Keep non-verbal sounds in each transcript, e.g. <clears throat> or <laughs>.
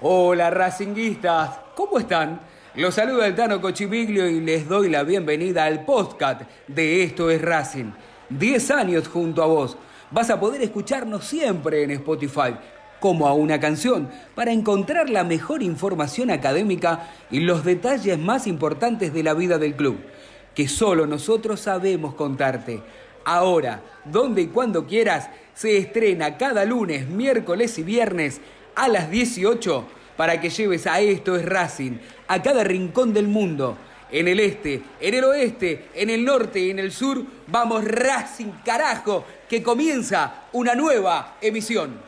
Hola Racinguistas, ¿cómo están? Los saluda el Tano Cochibiglio y les doy la bienvenida al podcast de Esto es Racing. 10 años junto a vos. Vas a poder escucharnos siempre en Spotify, como a una canción, para encontrar la mejor información académica y los detalles más importantes de la vida del club, que solo nosotros sabemos contarte. Ahora, donde y cuando quieras, se estrena cada lunes, miércoles y viernes a las 18 para que lleves a Esto es Racing a cada rincón del mundo. En el este, en el oeste, en el norte y en el sur, vamos Racing carajo, que comienza una nueva emisión.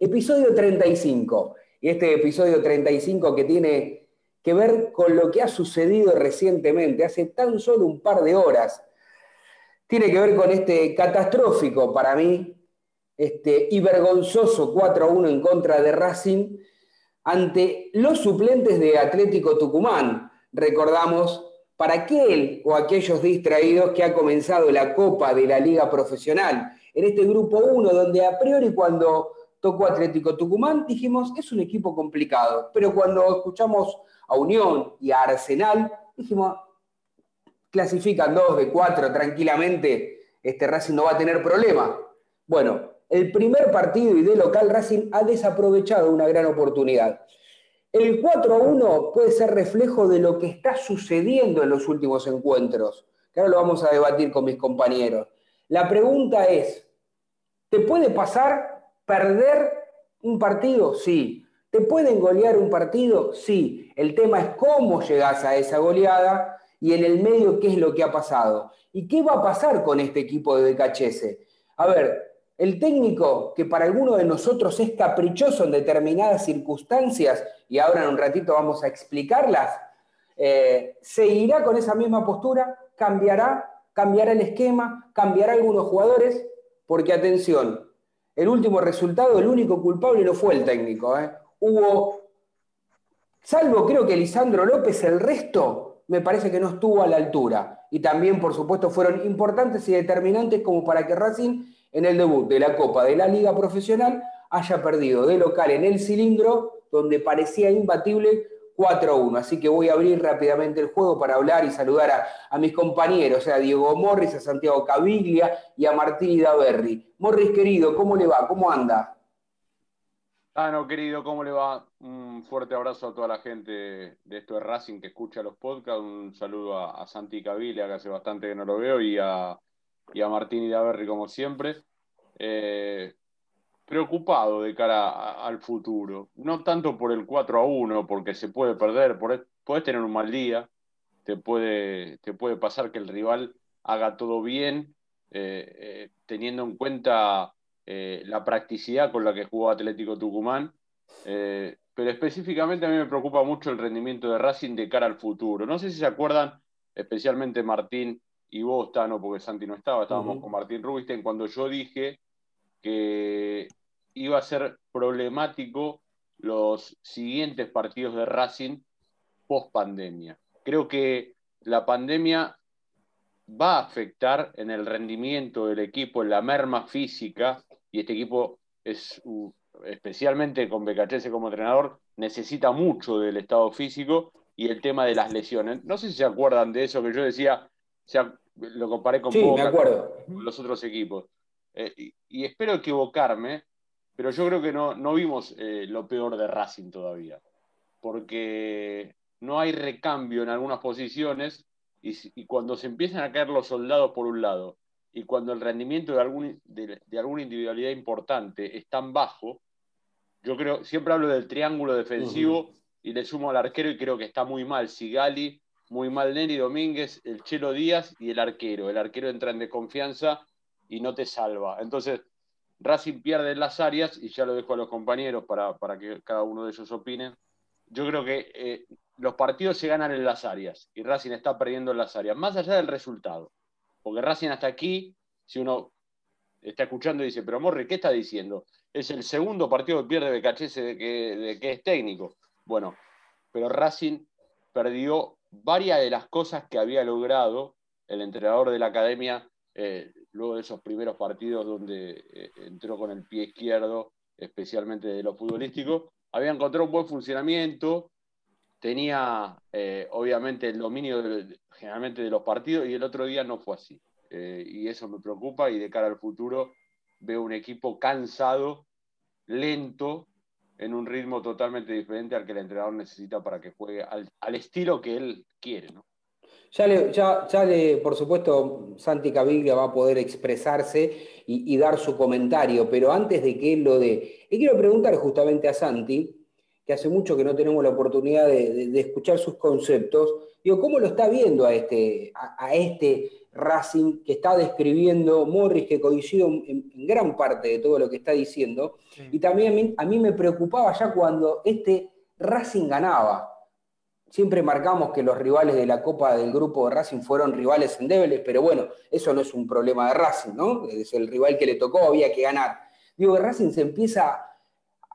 episodio 35. Y este episodio 35 que tiene que ver con lo que ha sucedido recientemente, hace tan solo un par de horas, tiene que ver con este catastrófico para mí, este y vergonzoso 4-1 en contra de Racing ante los suplentes de Atlético Tucumán. Recordamos, para aquel o aquellos distraídos que ha comenzado la Copa de la Liga Profesional en este grupo 1, donde a priori cuando tocó Atlético Tucumán dijimos, es un equipo complicado, pero cuando escuchamos a Unión y a Arsenal, dijimos, clasifican dos de cuatro tranquilamente, este Racing no va a tener problema. Bueno, el primer partido y de local Racing ha desaprovechado una gran oportunidad. El 4 a 1 puede ser reflejo de lo que está sucediendo en los últimos encuentros, que ahora lo vamos a debatir con mis compañeros. La pregunta es, ¿Te puede pasar perder un partido? Sí. ¿Te pueden golear un partido? Sí. El tema es cómo llegas a esa goleada y en el medio qué es lo que ha pasado. ¿Y qué va a pasar con este equipo de Decachese? A ver, el técnico que para algunos de nosotros es caprichoso en determinadas circunstancias, y ahora en un ratito vamos a explicarlas, eh, ¿seguirá con esa misma postura? ¿Cambiará? ¿Cambiará el esquema? ¿Cambiará algunos jugadores? Porque atención, el último resultado, el único culpable no fue el técnico. ¿eh? Hubo, salvo creo que Lisandro López, el resto me parece que no estuvo a la altura. Y también, por supuesto, fueron importantes y determinantes como para que Racing en el debut de la Copa de la Liga Profesional haya perdido de local en el cilindro, donde parecía imbatible 4-1. Así que voy a abrir rápidamente el juego para hablar y saludar a, mis compañeros, a Diego Morris, a Santiago Caviglia y a Martín Idaverri. Morris, querido, ¿cómo le va? ¿Cómo anda? Ah, no, querido, ¿cómo le va? Un fuerte abrazo a toda la gente de esto de Racing que escucha los podcasts. Un saludo a, Santi Caviglia, que hace bastante que no lo veo, y a, y a Martín Idaverri, como siempre. Eh, preocupado de cara al futuro. No tanto por el 4 a 1, porque se puede perder, puedes tener un mal día, te puede, te puede pasar que el rival haga todo bien, eh, eh, teniendo en cuenta la practicidad con la que jugó Atlético Tucumán. pero específicamente a mí me preocupa mucho el rendimiento de Racing de cara al futuro. No sé si se acuerdan, especialmente Martín y vos, Tano, porque Santi no estaba, estábamos con Martín Rubisten, cuando yo dije que iba a ser problemático los siguientes partidos de Racing post pandemia. Creo que la pandemia va a afectar en el rendimiento del equipo, en la merma física, y este equipo es especialmente con Becachese como entrenador, necesita mucho del estado físico y el tema de las lesiones. No sé si se acuerdan de eso que yo decía, lo comparé con, los otros equipos. Eh, y, espero equivocarme, pero yo creo que no, no vimos eh, lo peor de Racing todavía, porque no hay recambio en algunas posiciones y, cuando se empiezan a caer los soldados por un lado y cuando el rendimiento de, algún, de, alguna individualidad importante es tan bajo, yo creo, siempre hablo del triángulo defensivo y le sumo al arquero y creo que está muy mal. Sigali, muy mal Neri Domínguez, el Chelo Díaz y el arquero. El arquero entra en desconfianza y no te salva. Entonces, Racing pierde en las áreas y ya lo dejo a los compañeros para, para que cada uno de ellos opine. Yo creo que eh, los partidos se ganan en las áreas y Racing está perdiendo en las áreas, más allá del resultado. Porque Racing hasta aquí, si uno está escuchando y dice, pero Morri, ¿qué está diciendo? Es el segundo partido que pierde de que, de que es técnico. Bueno, pero Racing perdió varias de las cosas que había logrado el entrenador de la academia eh, luego de esos primeros partidos donde eh, entró con el pie izquierdo, especialmente de lo futbolístico. Había encontrado un buen funcionamiento, tenía eh, obviamente el dominio generalmente de los partidos y el otro día no fue así. Y eso me preocupa y de cara al futuro veo un equipo cansado, lento, en un ritmo totalmente diferente al que el entrenador necesita para que juegue al, estilo que él quiere. ¿no? Ya, le, ya, ya por supuesto, Santi Caviglia va a poder expresarse y, y, dar su comentario, pero antes de que él lo dé, le quiero preguntar justamente a Santi, que hace mucho que no tenemos la oportunidad de, escuchar sus conceptos. Digo, ¿cómo lo está viendo a este, a, este Racing que está describiendo Morris, que coincido en, gran parte de todo lo que está diciendo? Y también a mí, me preocupaba ya cuando este Racing ganaba. Siempre marcamos que los rivales de la Copa del grupo de Racing fueron rivales endebles, pero bueno, eso no es un problema de Racing, ¿no? Es el rival que le tocó, había que ganar. Digo, que Racing se empieza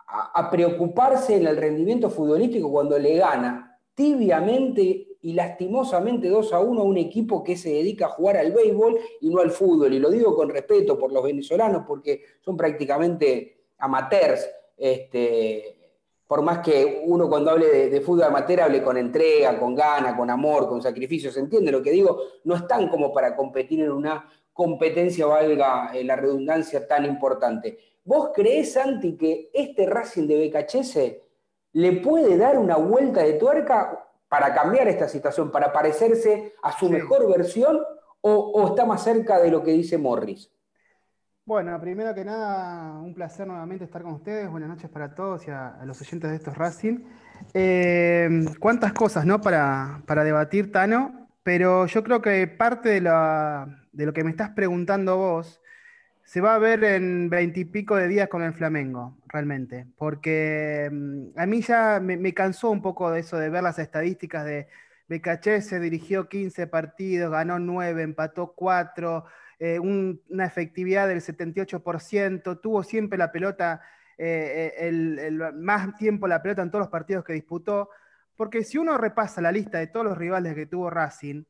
a, preocuparse en el rendimiento futbolístico cuando le gana tibiamente y lastimosamente 2 a 1 a un equipo que se dedica a jugar al béisbol y no al fútbol. Y lo digo con respeto por los venezolanos porque son prácticamente amateurs. Este, por más que uno cuando hable de, fútbol amateur hable con entrega, con gana, con amor, con sacrificio, ¿se entiende lo que digo? No están como para competir en una competencia, valga eh, la redundancia, tan importante. ¿Vos creés, Santi, que este Racing de BKHS le puede dar una vuelta de tuerca para cambiar esta situación, para parecerse a su mejor versión o, está más cerca de lo que dice Morris? Bueno, primero que nada, un placer nuevamente estar con ustedes. Buenas noches para todos y a, los oyentes de estos Racing. Eh, cuántas cosas, ¿no? Para, para, debatir, Tano, pero yo creo que parte de, de lo que me estás preguntando vos se va a ver en veintipico de días con el Flamengo, realmente. Porque mm, a mí ya me, cansó un poco de eso de ver las estadísticas de BKC, se dirigió 15 partidos, ganó 9, empató 4, eh, una efectividad del 78%, tuvo siempre la pelota, eh, eh, el, más tiempo la pelota en todos los partidos que disputó. Porque si uno repasa la lista de todos los rivales que tuvo Racing,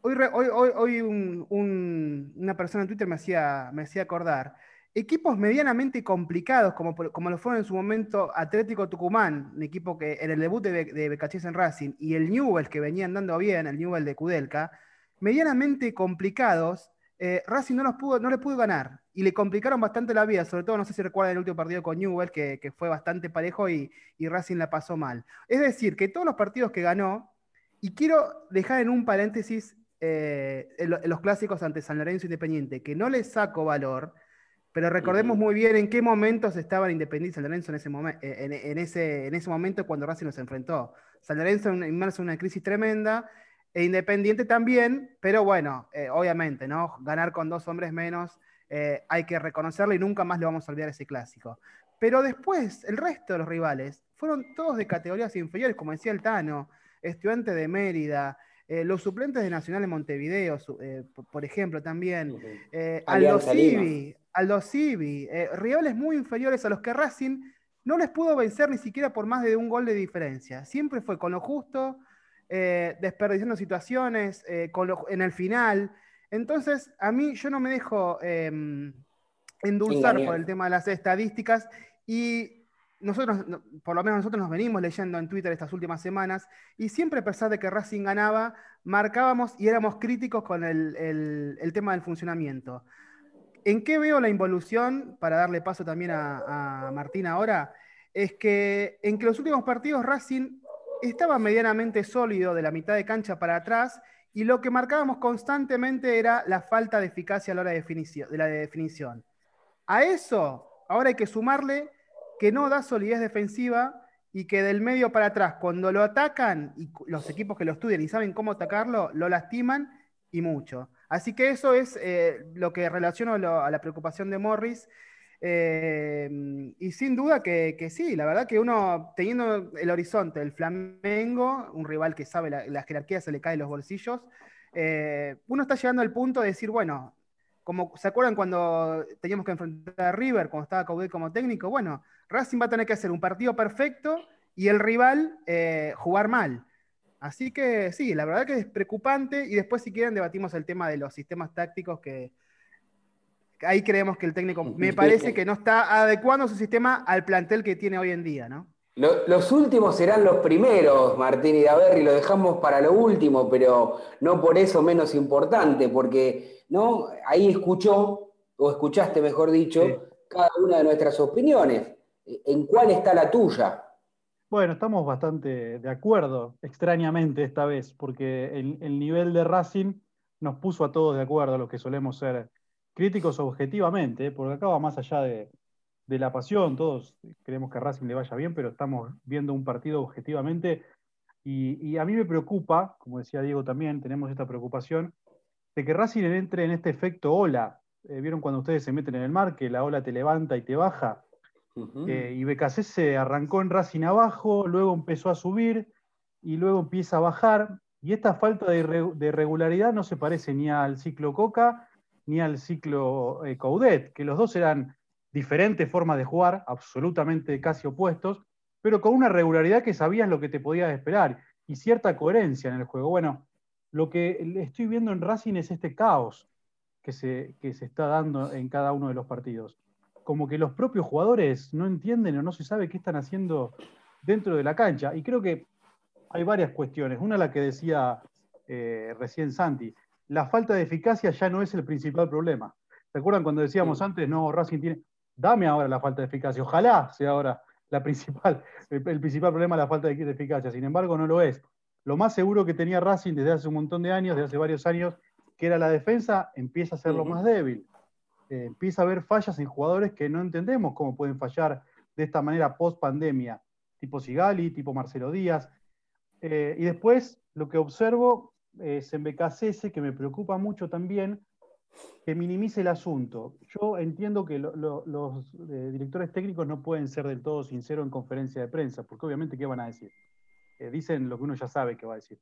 Hoy, una persona en Twitter me hacía, me hacía acordar. Equipos medianamente complicados, como, como lo fueron en su momento Atlético Tucumán, un equipo que en el debut de, de en Racing, y el Newell, que venía andando bien, el Newell de Kudelka, medianamente complicados, eh, Racing no, los pudo, no le pudo ganar y le complicaron bastante la vida, sobre todo no sé si recuerdan el último partido con Newell, que, fue bastante parejo y, Racing la pasó mal. Es decir, que todos los partidos que ganó, y quiero dejar en un paréntesis eh, los clásicos ante San Lorenzo Independiente, que no les saco valor, pero recordemos muy bien en qué momentos estaba Independiente San Lorenzo en ese, momento, eh, en, ese, en ese momento cuando Racing nos enfrentó. San Lorenzo inmerso en una crisis tremenda, e Independiente también, pero bueno, eh, obviamente, ¿no? Ganar con dos hombres menos eh, hay que reconocerlo y nunca más le vamos a olvidar ese clásico. Pero después, el resto de los rivales fueron todos de categorías inferiores, como decía el Tano, Estudiante de Mérida, eh, los suplentes de Nacional de Montevideo, eh, por, ejemplo, también, eh, Aldo Civi, Aldo Civi rivales muy inferiores a los que Racing no les pudo vencer ni siquiera por más de un gol de diferencia. Siempre fue con lo justo, desperdiciando situaciones, en el final. Entonces, a mí yo no me dejo em, endulzar por el tema de las estadísticas y nosotros, por lo menos nosotros nos venimos leyendo en Twitter estas últimas semanas y siempre a pesar de que Racing ganaba, marcábamos y éramos críticos con el, tema del funcionamiento. ¿En qué veo la involución, para darle paso también a, Martín ahora? Es que en que los últimos partidos Racing estaba medianamente sólido de la mitad de cancha para atrás y lo que marcábamos constantemente era la falta de eficacia a la hora de, de la definición. A eso ahora hay que sumarle que no da solidez defensiva y que del medio para atrás, cuando lo atacan, y los equipos que lo estudian y saben cómo atacarlo, lo lastiman y mucho. Así que eso es eh, lo que relaciono a la preocupación de Morris. Eh, y sin duda que, sí, la verdad que uno, teniendo el horizonte del Flamengo, un rival que sabe la, jerarquía se le cae en los bolsillos, eh, uno está llegando al punto de decir, bueno, como se acuerdan cuando teníamos que enfrentar a River, cuando estaba Coudet como técnico, bueno, Racing va a tener que hacer un partido perfecto y el rival eh, jugar mal. Así que sí, la verdad que es preocupante y después si quieren debatimos el tema de los sistemas tácticos que ahí creemos que el técnico me parece que no está adecuando su sistema al plantel que tiene hoy en día, ¿no? Los últimos serán los primeros, Martín y Daverri, lo dejamos para lo último, pero no por eso menos importante, porque ¿no? ahí escuchó, o escuchaste mejor dicho, cada una de nuestras opiniones. ¿En cuál está la tuya? Bueno, estamos bastante de acuerdo, extrañamente esta vez, porque el, nivel de Racing nos puso a todos de acuerdo, a los que solemos ser críticos objetivamente, porque acá va más allá de, la pasión, todos queremos que a Racing le vaya bien, pero estamos viendo un partido objetivamente y, a mí me preocupa, como decía Diego también, tenemos esta preocupación, de que Racing entre en este efecto ola. Eh, ¿Vieron cuando ustedes se meten en el mar, que la ola te levanta y te baja? Eh, y BKC se arrancó en Racing abajo, luego empezó a subir y luego empieza a bajar. Y esta falta de, regularidad no se parece ni al ciclo Coca ni al ciclo eh, Coudet, que los dos eran diferentes formas de jugar, absolutamente casi opuestos, pero con una regularidad que sabías lo que te podías esperar y cierta coherencia en el juego. Bueno, lo que estoy viendo en Racing es este caos que se, que se está dando en cada uno de los partidos como que los propios jugadores no entienden o no se sabe qué están haciendo dentro de la cancha. Y creo que hay varias cuestiones. Una la que decía eh, recién Santi, la falta de eficacia ya no es el principal problema. ¿Se acuerdan cuando decíamos antes, no, Racing tiene, dame ahora la falta de eficacia, ojalá sea ahora la principal, <laughs> el, principal problema la falta de, eficacia, sin embargo no lo es. Lo más seguro que tenía Racing desde hace un montón de años, desde hace varios años, que era la defensa, empieza a ser lo más débil. Eh, empieza a haber fallas en jugadores que no entendemos cómo pueden fallar de esta manera post pandemia, tipo Sigali, tipo Marcelo Díaz. Eh, y después lo que observo es en BKCS, que me preocupa mucho también, que minimice el asunto. Yo entiendo que los eh, directores técnicos no pueden ser del todo sinceros en conferencia de prensa, porque obviamente, ¿qué van a decir? dicen lo que uno ya sabe que va a decir.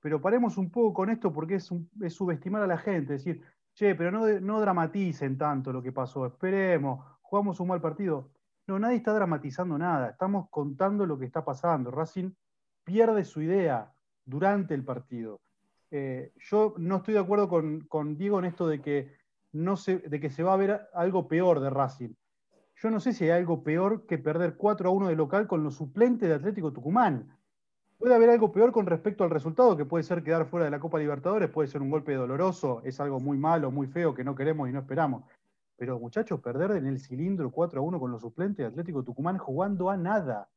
Pero paremos un poco con esto porque es, es subestimar a la gente, decir, che, pero no, no dramaticen tanto lo que pasó, esperemos, jugamos un mal partido. No, nadie está dramatizando nada, estamos contando lo que está pasando. Racing pierde su idea durante el partido. Eh, yo no estoy de acuerdo con, Diego en esto de que, no se, de que se va a ver algo peor de Racing. Yo no sé si hay algo peor que perder 4 a 1 de local con los suplentes de Atlético Tucumán. Puede haber algo peor con respecto al resultado, que puede ser quedar fuera de la Copa Libertadores, puede ser un golpe doloroso, es algo muy malo, muy feo, que no queremos y no esperamos. Pero muchachos, perder en el cilindro 4 a 1 con los suplentes de Atlético Tucumán jugando a nada.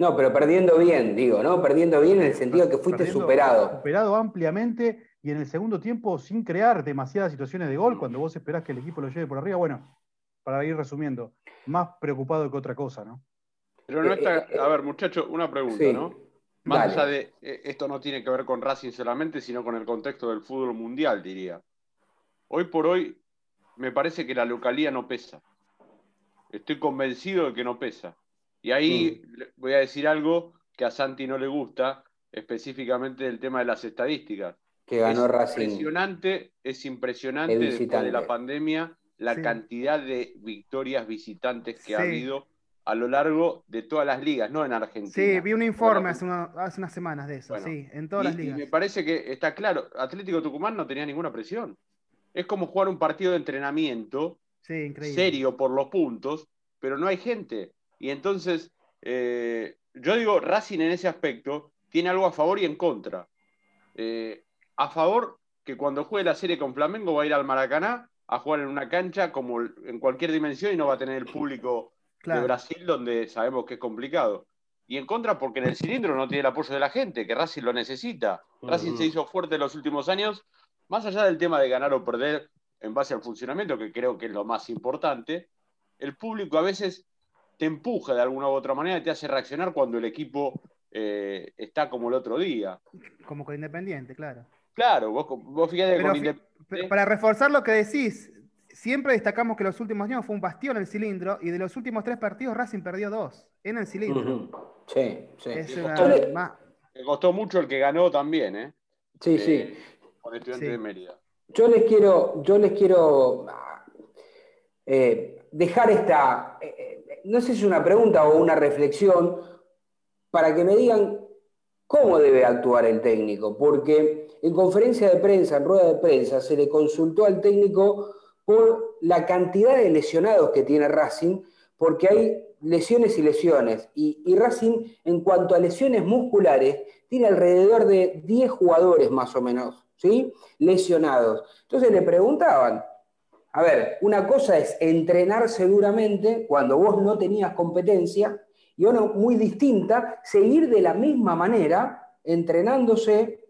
No, pero perdiendo bien, digo, ¿no? Perdiendo bien en el sentido de que fuiste superado. Superado ampliamente y en el segundo tiempo sin crear demasiadas situaciones de gol, cuando vos esperás que el equipo lo lleve por arriba. Bueno, para ir resumiendo, más preocupado que otra cosa, ¿no? Pero no Eh, está. eh, eh, A ver, muchachos, una pregunta, sí. ¿no? Más Dale. allá de. Esto no tiene que ver con Racing solamente, sino con el contexto del fútbol mundial, diría. Hoy por hoy, me parece que la localía no pesa. Estoy convencido de que no pesa. Y ahí Mm. voy a decir algo que a Santi no le gusta, específicamente del tema de las estadísticas. que ganó es Racing. impresionante, es impresionante De después de la pandemia la Sí. cantidad de victorias visitantes que ha habido a lo largo de todas las ligas, no en Argentina. Sí, vi un informe hace, una- hace unas semanas de eso, Bueno, sí, en todas y, las y ligas. me parece que está claro, Atlético Tucumán no tenía ninguna presión. Es como jugar un partido de entrenamiento Sí, increíble. serio por los puntos, pero no hay gente. Y entonces, eh, yo digo, Racing en ese aspecto tiene algo a favor y en contra. Eh, a favor, que cuando juegue la serie con Flamengo va a ir al Maracaná a jugar en una cancha como en cualquier dimensión y no va a tener el público de Claro. Brasil donde sabemos que es complicado. Y en contra porque en el cilindro no tiene el apoyo de la gente, que Racing lo necesita. Racing se hizo fuerte en los últimos años, más allá del tema de ganar o perder en base al funcionamiento, que creo que es lo más importante, el público a veces te empuja de alguna u otra manera y te hace reaccionar cuando el equipo eh, está como el otro día. Como con Independiente, claro. Claro, vos, vos fíjate Pero con Independiente- para reforzar lo que decís, siempre destacamos que los últimos años fue un bastión el cilindro y de los últimos tres partidos Racing perdió dos en el cilindro. Sí, sí. Es una- le- costó mucho el que ganó también, ¿eh? Sí, Eh, sí. Con Estudiantes Sí. de Mérida. Yo les quiero, yo les quiero eh, dejar esta, eh, eh, no sé si es una pregunta o una reflexión, para que me digan cómo debe actuar el técnico, porque en conferencia de prensa, en rueda de prensa, se le consultó al técnico por la cantidad de lesionados que tiene Racing, porque hay lesiones y lesiones, y, y Racing en cuanto a lesiones musculares, tiene alrededor de 10 jugadores más o menos, ¿sí? Lesionados. Entonces le preguntaban, a ver, una cosa es entrenarse duramente cuando vos no tenías competencia y una muy distinta, seguir de la misma manera entrenándose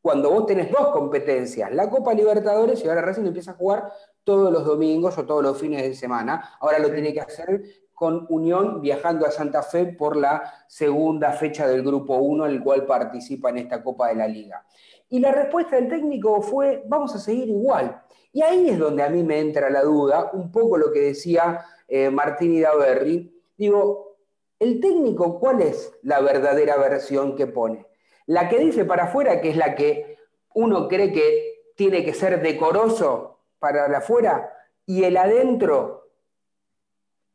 cuando vos tenés dos competencias, la Copa Libertadores y ahora recién empieza a jugar todos los domingos o todos los fines de semana. Ahora lo tiene que hacer con Unión viajando a Santa Fe por la segunda fecha del Grupo 1, el cual participa en esta Copa de la Liga. Y la respuesta del técnico fue, vamos a seguir igual. Y ahí es donde a mí me entra la duda, un poco lo que decía eh, Martín Idaverri. Digo, ¿el técnico cuál es la verdadera versión que pone? La que dice para afuera, que es la que uno cree que tiene que ser decoroso para afuera, y el adentro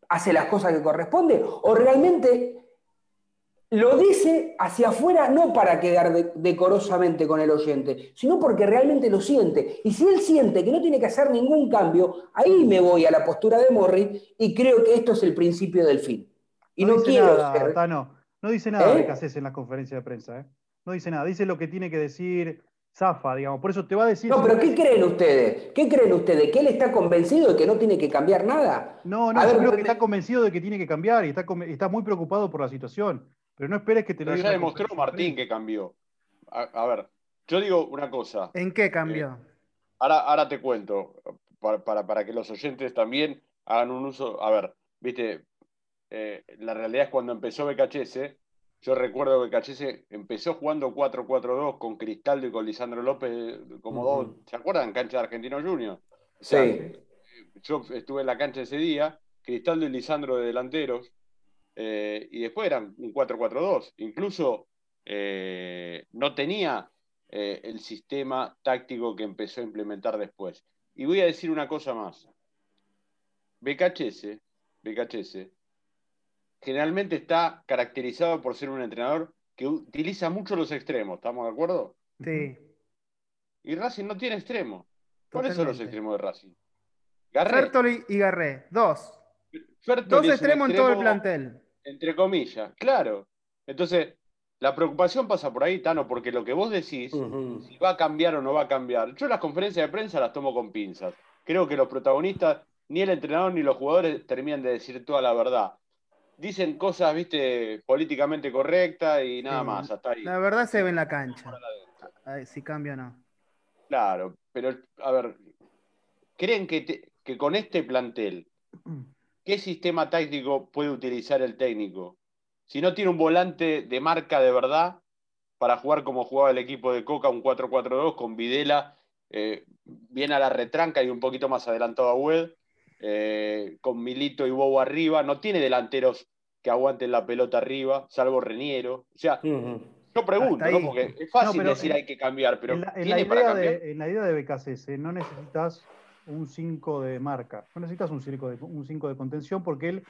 hace las cosas que corresponde, o realmente lo dice hacia afuera no para quedar de- decorosamente con el oyente, sino porque realmente lo siente. Y si él siente que no tiene que hacer ningún cambio, ahí me voy a la postura de Morri y creo que esto es el principio del fin. Y no, dice quiero nada, ser- Tano. No dice nada ¿Eh? de Cassés en la conferencia de prensa, ¿eh? No dice nada. Dice lo que tiene que decir Zafa, digamos. Por eso te va a decir. No, pero ¿qué creen ustedes? ¿Qué creen ustedes? ¿Que él está convencido de que no tiene que cambiar nada? No, no, A yo ver, creo que está convencido de que tiene que cambiar y está muy preocupado por la situación. Pero no esperes que te lo Pero diga ya demostró Martín que cambió. A, a ver, yo digo una cosa. ¿En qué cambió? Ahora, ahora te cuento, para, para, para que los oyentes también hagan un uso. A ver, viste, eh, la realidad es cuando empezó BKHS, yo recuerdo que BKHS empezó jugando 4-4-2 con Cristaldo y con Lisandro López como Ujú. dos, ¿se acuerdan? Cancha de Argentino Junior. O Sí. sea, yo estuve en la cancha ese día, Cristaldo y Lisandro de delanteros, eh, y después eran un 4-4-2. Incluso eh, no tenía eh, el sistema táctico que empezó a implementar después. Y voy a decir una cosa más. BKHS, BKHS generalmente está caracterizado por ser un entrenador que utiliza mucho los extremos, ¿estamos de acuerdo? Sí. Y Racing no tiene extremos. ¿Cuáles son los extremos de Racing? Garré. Y Garré, dos. Dos extremos en todo el plantel. Entre comillas, claro. Entonces, la preocupación pasa por ahí, Tano, porque lo que vos decís, si va a cambiar o no va a cambiar, yo las conferencias de prensa las tomo con pinzas. Creo que los protagonistas, ni el entrenador ni los jugadores terminan de decir toda la verdad. Dicen cosas, viste, políticamente correctas y nada Sí, más, hasta ahí. La verdad se ve en la cancha. A ver si cambia o no. Claro, pero a ver, ¿creen que, te- que con este plantel ¿qué sistema táctico puede utilizar el técnico? Si no tiene un volante de marca de verdad para jugar como jugaba el equipo de Coca, un 4-4-2 con Videla eh, bien a la retranca y un poquito más adelantado a Wed, eh, con Milito y Bobo arriba, no tiene delanteros que aguanten la pelota arriba, salvo Reniero. O sea, yo pregunto, ¿no? Porque es fácil decir hay que cambiar, pero en la, idea De, en la idea de BKC no necesitas un 5 de marca, no necesitas un 5 de, un de contención porque él,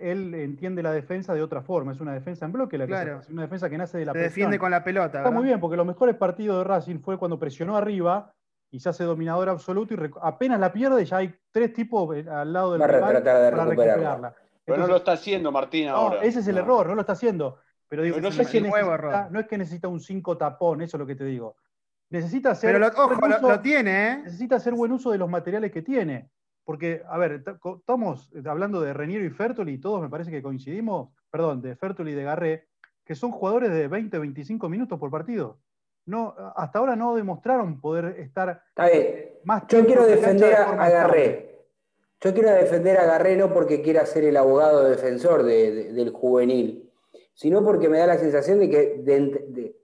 él entiende la defensa de otra forma, es una defensa en bloque, la que es una defensa que nace de la Se defiende con la pelota. Está muy bien, porque los mejores partidos de Racing fue cuando presionó arriba y se hace dominador absoluto y apenas la pierde ya hay tres tipos eh, al lado del rival para recuperarla. pero no lo está haciendo Martín ahora. ese es el error, no lo está haciendo. Pero digo, no, es que necesita, no es que necesita un 5 tapón, eso es lo que te digo. Necesita hacer. Pero ojo, lo, tiene, ¿eh? Necesita hacer buen uso de los materiales que tiene. Porque, a ver, estamos hablando de Reniero y Fertoli, y todos me parece que coincidimos, perdón, de Fertoli y de Garré, que son jugadores de 20, 25 minutos por partido. No, hasta ahora no demostraron poder estar más Yo quiero defender a, Garré. Yo quiero defender a Garré no porque quiera ser el abogado defensor del juvenil, sino porque me da la sensación de que,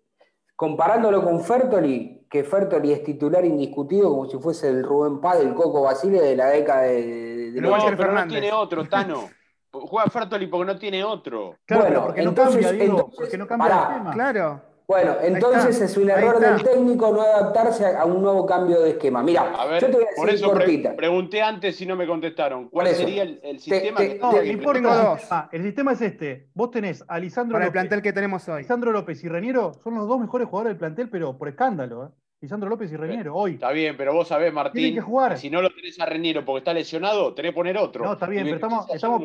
comparándolo con Fertoli, que Fertoli es titular indiscutido como si fuese el Rubén Paz del Coco Basile de la década de, de no, pero no tiene otro, Tano. Juega Fertoli porque no tiene otro. Claro, porque, no cambia, porque no cambia el tema. Claro. Bueno, entonces es un error del técnico no adaptarse a, un nuevo cambio de esquema. Mira, yo te voy a decir por eso cortita. pregunté antes y no me contestaron. ¿Cuál sería el, sistema que no, importa ah, el sistema es este. Vos tenés a Lisandro López. el plantel que tenemos hoy. Lisandro López y Reniero son los dos mejores jugadores del plantel, pero por escándalo. ¿eh? Lisandro López y Reniero, hoy. Está bien, pero vos sabés, Martín, que jugar. si no lo tenés a Reniero porque está lesionado, tenés que poner otro. No, está bien, pero estamos, estamos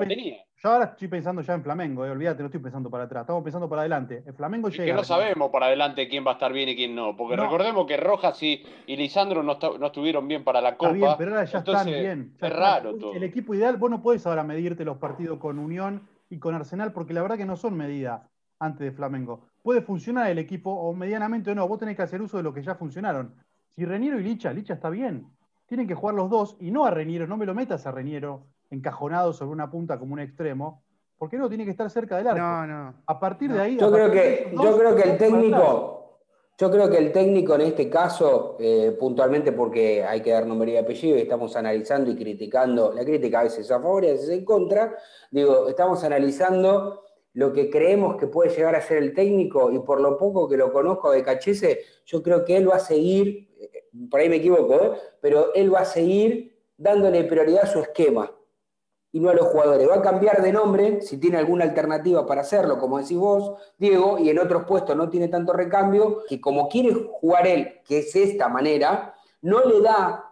yo ahora estoy pensando ya en Flamengo, eh, olvídate, no estoy pensando para atrás, estamos pensando para adelante. El Flamengo llega. que no sabemos para adelante quién va a estar bien y quién no, porque recordemos que Rojas y, Lisandro no, estuvieron bien para la Copa. Está bien, pero ahora ya están bien. es raro todo. El equipo ideal, vos no puedes ahora medirte los partidos con Unión y con Arsenal, porque la verdad que no son medidas antes de Flamengo. Puede funcionar el equipo o medianamente o no, vos tenés que hacer uso de lo que ya funcionaron. Si Reniero y Licha, Licha está bien. Tienen que jugar los dos y no a Reniero, no me lo metas a Reniero encajonado sobre una punta como un extremo, porque no tiene que estar cerca del arco. No, no. A partir de ahí. Yo creo que, yo creo que el técnico, yo creo que el técnico en este caso, eh, puntualmente porque hay que dar nombre y apellido y estamos analizando y criticando, la crítica a veces a favor y a veces en contra, digo, estamos analizando lo que creemos que puede llegar a ser el técnico y por lo poco que lo conozco de Cachese, yo creo que él va a seguir por ahí me equivoco, ¿eh? pero él va a seguir dándole prioridad a su esquema y no a los jugadores. Va a cambiar de nombre si tiene alguna alternativa para hacerlo, como decís vos, Diego, y en otros puestos no tiene tanto recambio, que como quiere jugar él, que es esta manera, no le da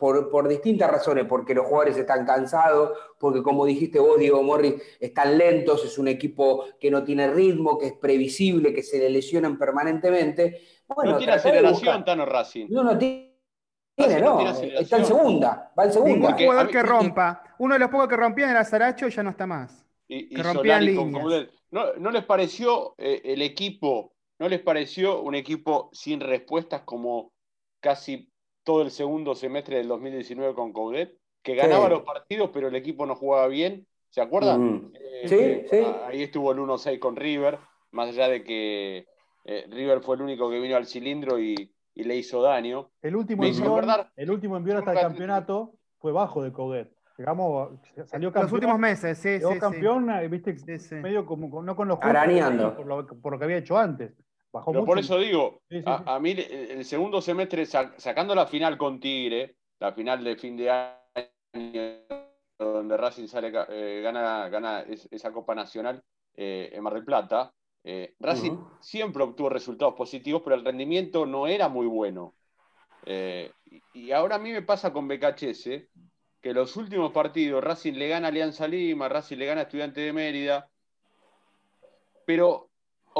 por, por, distintas razones, porque los jugadores están cansados, porque como dijiste vos, Diego Morris, están lentos, es un equipo que no tiene ritmo, que es previsible, que se le lesionan permanentemente no tiene aceleración, Tano Racing. No, no tiene. no, está en segunda, va en segunda. Ningún jugador que rompa. Uno de los pocos que rompían era Saracho y ya no está más. Y, que rompían líneas. ¿No, ¿No, les pareció eh, el equipo, no les pareció un equipo sin respuestas como casi todo el segundo semestre del 2019 con Coudet? Que ganaba los partidos, pero el equipo no jugaba bien. ¿Se acuerdan? Eh, sí, sí. Ahí estuvo el 1-6 con River, más allá de que eh, River fue el único que vino al cilindro y, le hizo daño. El último, envión, el último envión hasta el campeonato fue bajo de Coguet. Digamos, salió campeón. Los últimos meses, sí, sí. campeón, eh, viste, medio como, no con los Arañando. Por lo, por lo, que había hecho antes. Bajó Pero por eso digo, a, mí el segundo semestre, sacando la final con Tigre, la final de fin de año, donde Racing sale, eh, gana, gana esa Copa Nacional en Mar del Plata, eh, Racing siempre obtuvo resultados positivos, pero el rendimiento no era muy bueno. Eh, y ahora a mí me pasa con BKHS que los últimos partidos Racing le gana a Alianza Lima, Racing le gana a Estudiante de Mérida, pero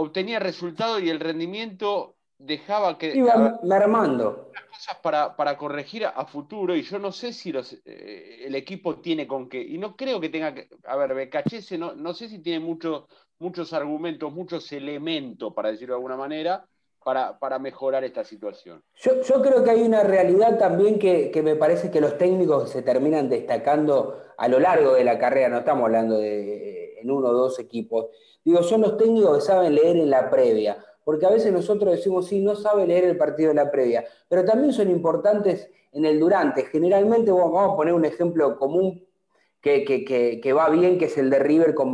obtenía resultados y el rendimiento dejaba que. Iba mermando. cosas para, para, corregir a, futuro y yo no sé si los, eh, el equipo tiene con qué. Y no creo que tenga que. A ver, BKHS no, no sé si tiene mucho, muchos argumentos, muchos elementos, para decirlo de alguna manera, para, para mejorar esta situación. Yo, yo, creo que hay una realidad también que, que, me parece que los técnicos se terminan destacando a lo largo de la carrera, no estamos hablando de en uno o dos equipos. Digo, son los técnicos que saben leer en la previa, porque a veces nosotros decimos, sí, no sabe leer el partido en la previa, pero también son importantes en el durante. Generalmente, vamos a poner un ejemplo común que, que, que, va bien, que es el de River con,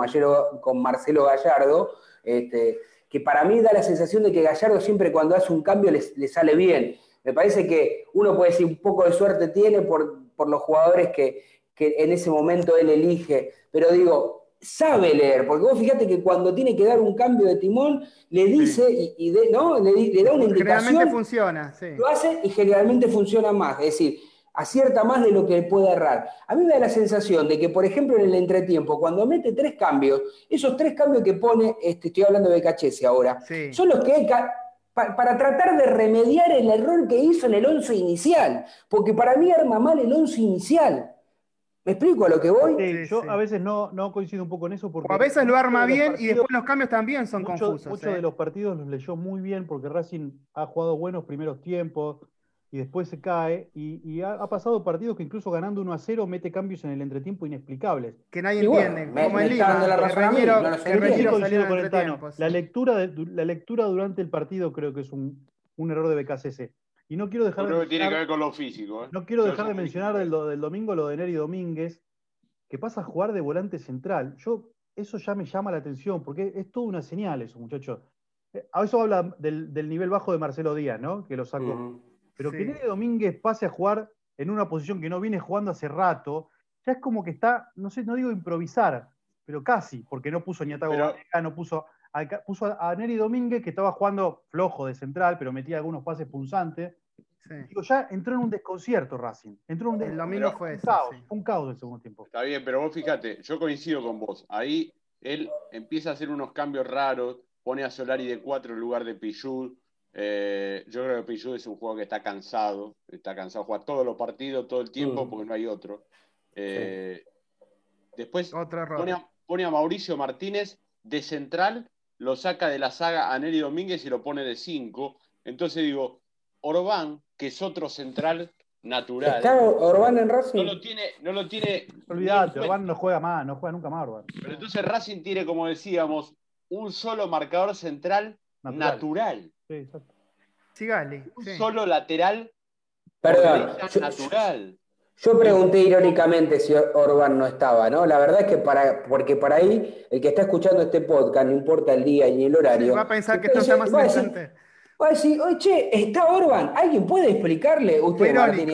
con Marcelo Gallardo, este, que para mí da la sensación de que Gallardo siempre cuando hace un cambio le, le sale bien. Me parece que uno puede decir un poco de suerte tiene por, por los jugadores que, que en ese momento él elige, pero digo, sabe leer, porque vos fíjate que cuando tiene que dar un cambio de timón, le dice sí. y, y ¿no? le, le, da una indicación. Generalmente funciona, sí. Lo hace y generalmente funciona más, es decir, acierta más de lo que puede errar. A mí me da la sensación de que, por ejemplo, en el entretiempo, cuando mete tres cambios, esos tres cambios que pone, este, estoy hablando de Cachese ahora, sí. son los que hay para, para tratar de remediar el error que hizo en el once inicial, porque para mí arma mal el once inicial. ¿Me explico a lo que voy? Sí, yo sí. a veces no, no, coincido un poco en eso. Porque o a veces lo arma bien partidos, y después los cambios también son mucho, confusos. Muchos ¿eh? de los partidos los leyó muy bien porque Racing ha jugado buenos primeros tiempos y después se cae. Y, y ha, ha, pasado partidos que incluso ganando 1 a 0 mete cambios en el entretiempo inexplicables. Que nadie y entiende. Bueno, como en Lima, la Reñero, no con el Tano. La lectura, de, la lectura durante el partido creo que es un, un error de BKCC. Y no quiero dejar creo de que tiene que ver con lo físico. ¿eh? No quiero dejar de mencionar del, del domingo lo de Neri Domínguez, que pasa a jugar de volante central. Yo, eso ya me llama la atención, porque es toda una señal eso, muchachos. A eso habla del, del, nivel bajo de Marcelo Díaz, ¿no? Que lo sacó. Uh -huh. Pero sí. que Nere Domínguez pase a jugar en una posición que no viene jugando hace rato, ya es como que está, no sé, no digo improvisar, pero casi, porque no puso ni a Tago pero... Valeca, no puso puso a, a Neri Domínguez, que estaba jugando flojo de central, pero metía algunos pases punzantes Sí. Digo, ya entró en un desconcierto Racing. Entró en un, el domingo fue un eso, caos, sí. un caos del segundo tiempo. Está bien, pero vos fíjate, yo coincido con vos. Ahí él empieza a hacer unos cambios raros, pone a Solari de 4 en lugar de Pichud. Eh, yo creo que Pichud es un jugador que está cansado, está cansado de jugar todos los partidos, todo el tiempo, mm. porque no hay otro. Eh, sí. Después pone a, pone a, Mauricio Martínez de central, lo saca de la saga a Neri Domínguez y lo pone de 5. Entonces digo, Orbán, que es otro central natural. ¿Está Orbán en Racing? No lo tiene. No lo tiene Olvídate, Orbán no juega más, no juega nunca más Orbán. Pero entonces Racing tiene, como decíamos, un solo marcador central natural. natural. Sí, exacto. Sigali. Un sí. solo lateral Perdón, yo, natural. Yo pregunté irónicamente si Orbán no estaba, ¿no? La verdad es que para, porque para ahí, el que está escuchando este podcast, no importa el día ni el horario. Va a pensar que esto es más interesante. Va a decir, oye, che, está Orban, ¿alguien puede explicarle? Usted, Martín.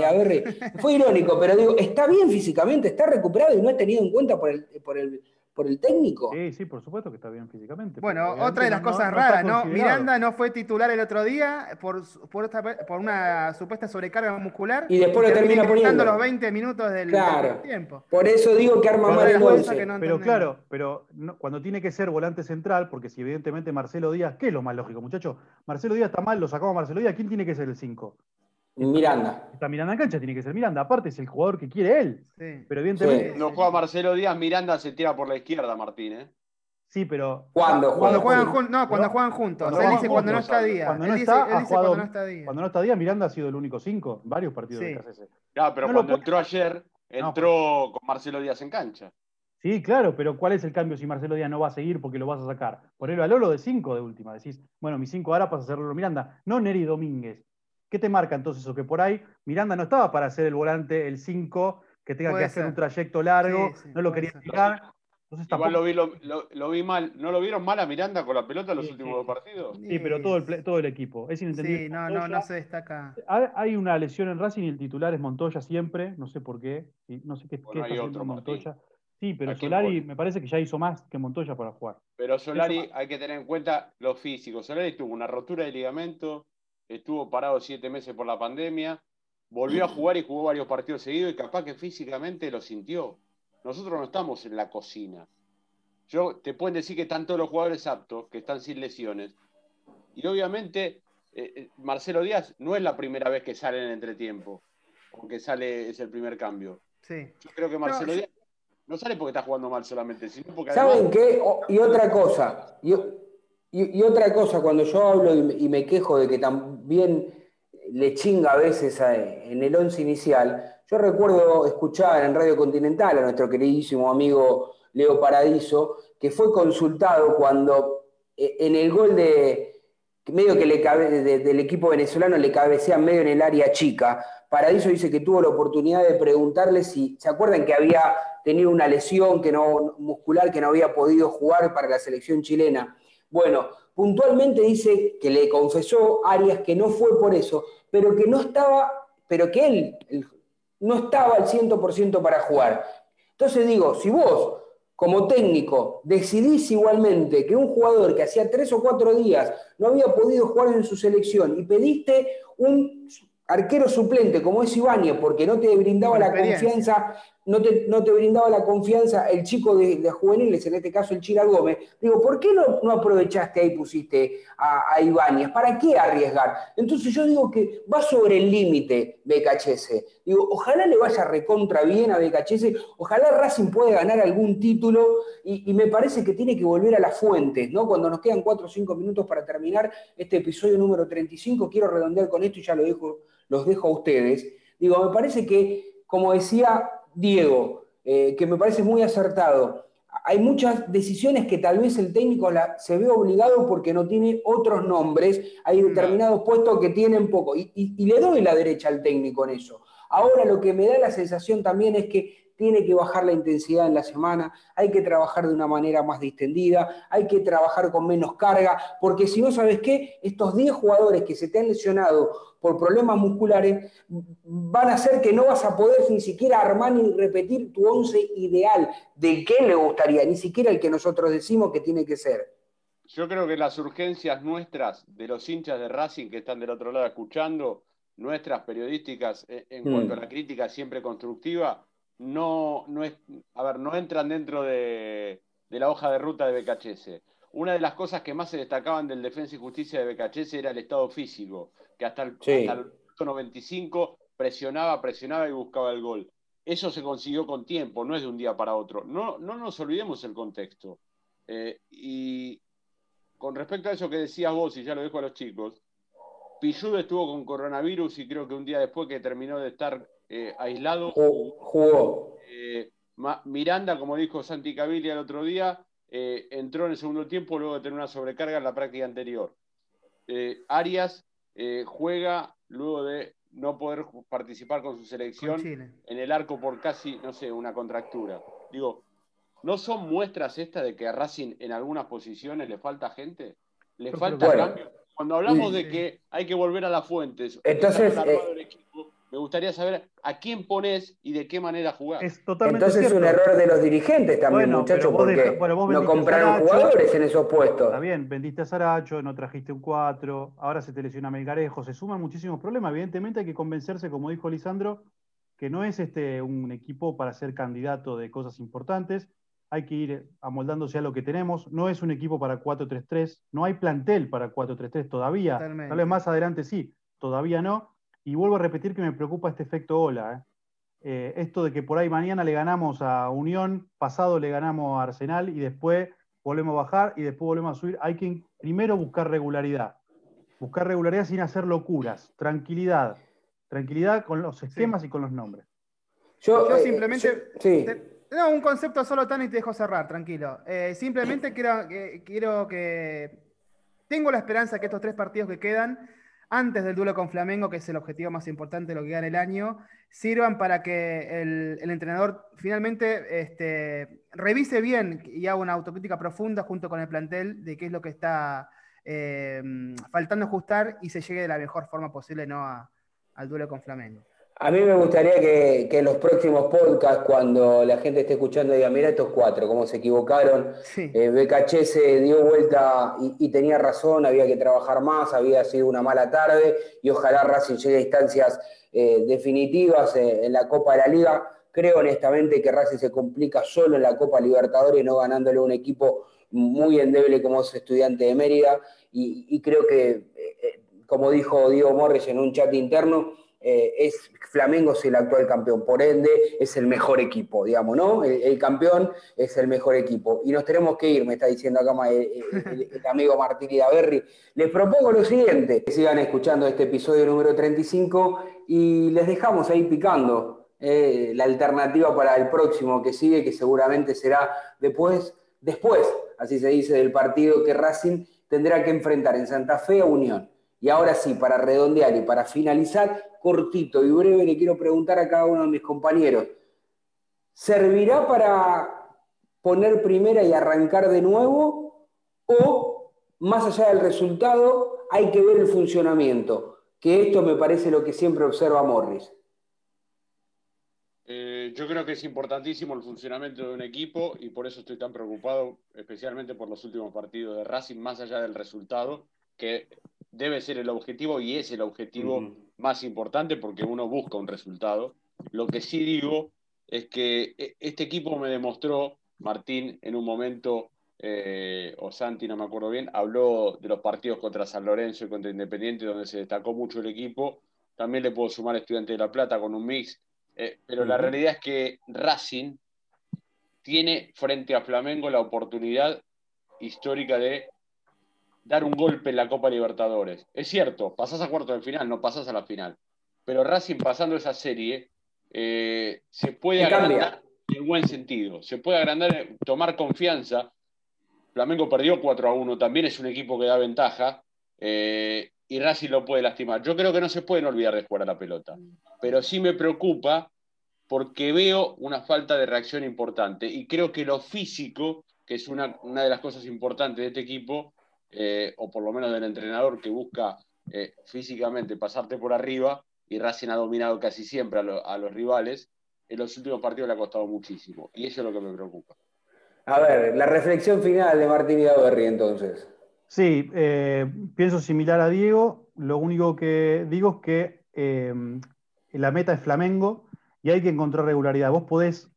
Fue irónico, pero digo, está bien físicamente, está recuperado y no es tenido en cuenta por el, por el, por el técnico. Sí, sí, por supuesto que está bien físicamente. Bueno, otra de las cosas no, raras, ¿no? Miranda no fue titular el otro día por, por, esta, por una supuesta sobrecarga muscular. Y después lo termina poniendo. los 20 minutos del, claro. tiempo. Por eso digo que arma mal el 11. No pero claro, pero no, cuando tiene que ser volante central, porque si evidentemente Marcelo Díaz, ¿qué es lo más lógico, muchachos? Marcelo Díaz está mal, lo sacamos a Marcelo Díaz, ¿quién tiene que ser el 5? Miranda. Está Miranda en cancha, tiene que ser Miranda. Aparte es el jugador que quiere él. Sí. Pero evidentemente. Sí. No juega Marcelo Díaz, Miranda se tira por la izquierda, Martín, ¿eh? Sí, pero. ¿Cuándo? Cuando juegan juntos. No, cuando juegan juntos. Cuando él dice juntos, cuando no está Díaz. Cuando no, él está, dice, él dice jugado, cuando no está Díaz. Cuando no está Díaz, Miranda ha sido el único 5 en varios partidos sí. de KCC. Claro, pero no cuando entró ayer, entró no, con Marcelo Díaz en cancha. Sí, claro, pero ¿cuál es el cambio si Marcelo Díaz no va a seguir porque lo vas a sacar? Ponerlo a Lolo de 5 de última. Decís, bueno, mis 5 ahora pasa a hacerlo Miranda. No Neri Domínguez. ¿Qué te marca entonces eso? Que por ahí Miranda no estaba para hacer el volante, el 5, que tenga puede que hacer un trayecto largo, sí, sí, no lo quería tirar. Entonces, Igual lo vi, lo, lo, lo, vi mal. ¿No lo vieron mal a Miranda con la pelota en los sí, últimos dos partidos? Sí, pero todo el, todo el equipo. Es inentendible. Sí, no, no, no se destaca. Hay una lesión en Racing y el titular es Montoya siempre. No sé por qué. No sé qué, bueno, qué está haciendo Montoya. Martín. Sí, pero Solari me parece que ya hizo más que Montoya para jugar. Pero Solari hay que tener en cuenta lo físico. Solari tuvo una rotura de ligamento, estuvo parado siete meses por la pandemia, volvió a jugar y jugó varios partidos seguidos y capaz que físicamente lo sintió. Nosotros no estamos en la cocina. Yo, te pueden decir que están todos los jugadores aptos, que están sin lesiones. Y obviamente, eh, Marcelo Díaz no es la primera vez que sale en el entretiempo, o que sale, es el primer cambio. Sí. Yo creo que Marcelo no, Díaz no sale porque está jugando mal solamente, sino porque ¿Saben además... qué? y otra cosa. Yo, Y, otra cosa, cuando yo hablo y me, quejo de que también le chinga a veces en el once inicial, yo recuerdo escuchar en Radio Continental a nuestro queridísimo amigo Leo Paradiso, que fue consultado cuando eh, en el gol de medio que le cabe, del equipo venezolano le cabecea medio en el área chica. Paradiso dice que tuvo la oportunidad de preguntarle si, ¿se acuerdan que había tenido una lesión que no, muscular que no había podido jugar para la selección chilena? Bueno, puntualmente dice que le confesó Arias que no fue por eso, pero que no estaba, pero que él no estaba al 100% para jugar. Entonces digo, si vos como técnico decidís igualmente que un jugador que hacía tres o cuatro días no había podido jugar en su selección y pediste un arquero suplente como es Ibáñez porque no te brindaba la confianza no te, no te brindaba la confianza el chico de, juveniles, en este caso el Chira Gómez. Digo, ¿por qué no, no aprovechaste ahí, pusiste a, a, Ibáñez? ¿Para qué arriesgar? Entonces yo digo que va sobre el límite BKHS. Digo, ojalá le vaya recontra bien a BKHS, ojalá Racing pueda ganar algún título y, me parece que tiene que volver a las fuentes, ¿no? Cuando nos quedan 4 o 5 minutos para terminar este episodio número 35, quiero redondear con esto y ya lo dejo, los dejo a ustedes. Digo, me parece que, como decía Diego, eh, que me parece muy acertado. Hay muchas decisiones que tal vez el técnico se ve obligado porque no tiene otros nombres. Hay determinados puestos que tienen poco. Y, y le doy la derecha al técnico en eso. Ahora lo que me da la sensación también es que tiene que bajar la intensidad en la semana, hay que trabajar de una manera más distendida, hay que trabajar con menos carga, porque si no sabes qué, estos 10 jugadores que se te han lesionado por problemas musculares van a hacer que no vas a poder ni siquiera armar ni repetir tu once ideal. De qué le gustaría, ni siquiera el que nosotros decimos que tiene que ser. Yo creo que las urgencias nuestras, de los hinchas de Racing que están del otro lado escuchando, nuestras periodísticas eh, en cuanto a mm. la crítica siempre constructiva, no, no, es, a ver, no entran dentro de, la hoja de ruta de BKHS. Una de las cosas que más se destacaban del Defensa y Justicia de BKHS era el estado físico, que hasta el, sí. 95 presionaba, presionaba y buscaba el gol. Eso se consiguió con tiempo, no es de un día para otro. No, no nos olvidemos el contexto. Eh, y con respecto a eso que decías vos, y ya lo dejo a los chicos, Pilludo estuvo con coronavirus y creo que un día después que terminó de estar eh, aislado. Jugó. Eh, Miranda, como dijo Santi Caviglia el otro día, eh, entró en el segundo tiempo luego de tener una sobrecarga en la práctica anterior. Arias juega luego de no poder participar con su selección en el arco por casi, no sé, una contractura. Digo, ¿no son muestras estas de que a Racing en algunas posiciones le falta gente? ¿Le falta cambio? Cuando hablamos de que hay que volver a las fuentes, entonces, me gustaría saber a quién pones y de qué manera jugar. Entonces es un error de los dirigentes también, muchachos, porque no compraron jugadores en esos puestos. Está bien, vendiste a Saracho, no trajiste un 4, ahora se te lesiona Melgarejo, se suman muchísimos problemas. Evidentemente hay que convencerse, como dijo Lisandro, que no es este un equipo para ser candidato de cosas importantes. Hay que ir amoldándose a lo que tenemos. No es un equipo para 4-3-3. No hay plantel para 4-3-3 todavía. Tal vez más adelante sí, todavía no y vuelvo a repetir que me preocupa este efecto ola. ¿eh? Eh, esto de que por ahí mañana le ganamos a Unión, pasado le ganamos a Arsenal y después volvemos a bajar y después volvemos a subir. Hay que primero buscar regularidad. Buscar regularidad sin hacer locuras. Tranquilidad. Tranquilidad con los esquemas y con los nombres. Yo, eh, simplemente. No, un concepto solo tan y te dejo cerrar, tranquilo. simplemente <clears throat> quiero, quiero que. Tengo la esperanza que estos tres partidos que quedan antes del duelo con Flamengo, que es el objetivo más importante de lo que gana el año, sirvan para que el, entrenador finalmente este, revise bien y haga una autocrítica profunda junto con el plantel de qué es lo que está eh, faltando ajustar y se llegue de la mejor forma posible ¿no? al duelo con Flamengo. A mí me gustaría que, en los próximos podcasts, cuando la gente esté escuchando, diga, mira estos cuatro, cómo se equivocaron. Sí. Eh, se dio vuelta y, tenía razón, había que trabajar más, había sido una mala tarde y ojalá Racing llegue a instancias eh, definitivas eh, en la Copa de la Liga. Creo honestamente que Racing se complica solo en la Copa Libertadores, no ganándole a un equipo muy endeble como es Estudiante de Mérida. Y, y creo que, como dijo Diego Morris en un chat interno, eh, es Flamengo es el actual campeón, por ende es el mejor equipo, digamos, ¿no? El, campeón es el mejor equipo. Y nos tenemos que ir, me está diciendo acá el, amigo Martín Idaverri. Les propongo lo siguiente, que sigan escuchando este episodio número 35 y les dejamos ahí picando eh, la alternativa para el próximo que sigue, que seguramente será después, después, así se dice, del partido que Racing tendrá que enfrentar en Santa Fe a Unión. Y ahora sí, para redondear y para finalizar, cortito y breve, le quiero preguntar a cada uno de mis compañeros, ¿servirá para poner primera y arrancar de nuevo? ¿O, más allá del resultado, hay que ver el funcionamiento? Que esto me parece lo que siempre observa Morris. Eh, yo creo que es importantísimo el funcionamiento de un equipo y por eso estoy tan preocupado, especialmente por los últimos partidos de Racing, más allá del resultado, que debe ser el objetivo y es el objetivo más importante porque uno busca un resultado. Lo que sí digo es que e, este equipo me demostró, Martín, en un momento, eh, o Santi, no me acuerdo bien, habló de los partidos contra San Lorenzo y contra Independiente, donde se destacó mucho el equipo. También le puedo sumar Estudiante de La Plata con un mix. Eh, pero la realidad es que Racing tiene frente a Flamengo la oportunidad histórica de dar un golpe en la Copa Libertadores. Es cierto, pasás a cuarto de final, no pasás a la final. Pero Racing pasando esa serie eh, se puede agrandar en buen sentido. Se puede agrandar, tomar confianza. Flamengo perdió 4 a 1, también es un equipo que da ventaja. Eh, y Racing lo puede lastimar. Yo creo que no se pueden olvidar de jugar a la pelota. Pero sí me preocupa porque veo una falta de reacción importante. Y creo que lo físico, que es una, una de las cosas importantes de este equipo, eh, o por lo menos del entrenador que busca eh, físicamente pasarte por arriba, y Racing ha dominado casi siempre a, los rivales, en los últimos partidos le ha costado muchísimo, y eso es lo que me preocupa. A ver, la reflexión final de Martín Idaverri entonces. Sí, eh, pienso similar a Diego, lo único que digo es que la meta es Flamengo y hay que encontrar regularidad. Vos podés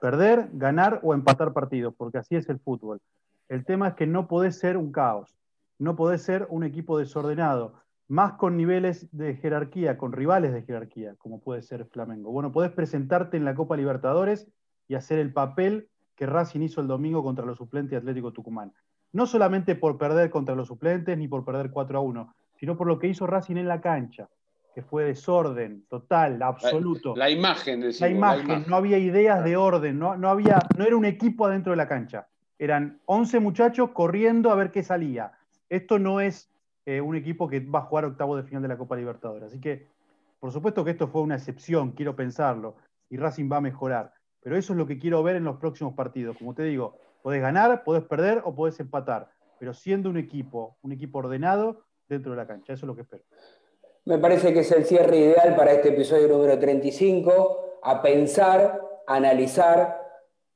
perder, ganar o empatar partidos, porque así es el fútbol. El tema es que no podés ser un caos no podés ser un equipo desordenado, más con niveles de jerarquía, con rivales de jerarquía, como puede ser Flamengo. Bueno, podés presentarte en la Copa Libertadores y hacer el papel que Racing hizo el domingo contra los suplentes Atlético Tucumán. No solamente por perder contra los suplentes ni por perder 4 a 1, sino por lo que hizo Racing en la cancha, que fue desorden total, absoluto. La, imagen, decimos, la, imagen, la imagen, no había ideas de orden, no, no, había, no era un equipo adentro de la cancha. Eran 11 muchachos corriendo a ver qué salía esto no es eh, un equipo que va a jugar octavo de final de la Copa Libertadores. Así que, por supuesto que esto fue una excepción, quiero pensarlo, y Racing va a mejorar. Pero eso es lo que quiero ver en los próximos partidos. Como te digo, podés ganar, podés perder o podés empatar, pero siendo un equipo, un equipo ordenado dentro de la cancha. Eso es lo que espero. Me parece que es el cierre ideal para este episodio número 35, a pensar, analizar,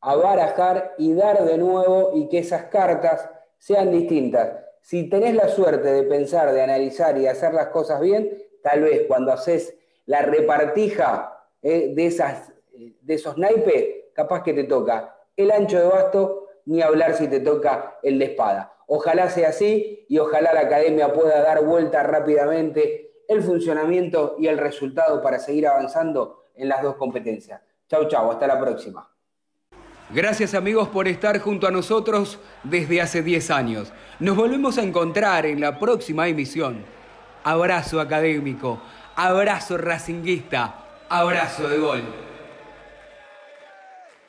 a barajar y dar de nuevo y que esas cartas sean distintas si tenés la suerte de pensar, de analizar y de hacer las cosas bien, tal vez cuando haces la repartija eh, de, esas, de esos naipes, capaz que te toca el ancho de basto, ni hablar si te toca el de espada. Ojalá sea así y ojalá la academia pueda dar vuelta rápidamente el funcionamiento y el resultado para seguir avanzando en las dos competencias. Chau, chau, hasta la próxima. Gracias amigos por estar junto a nosotros desde hace 10 años. Nos volvemos a encontrar en la próxima emisión. Abrazo académico, abrazo racinguista, abrazo de gol.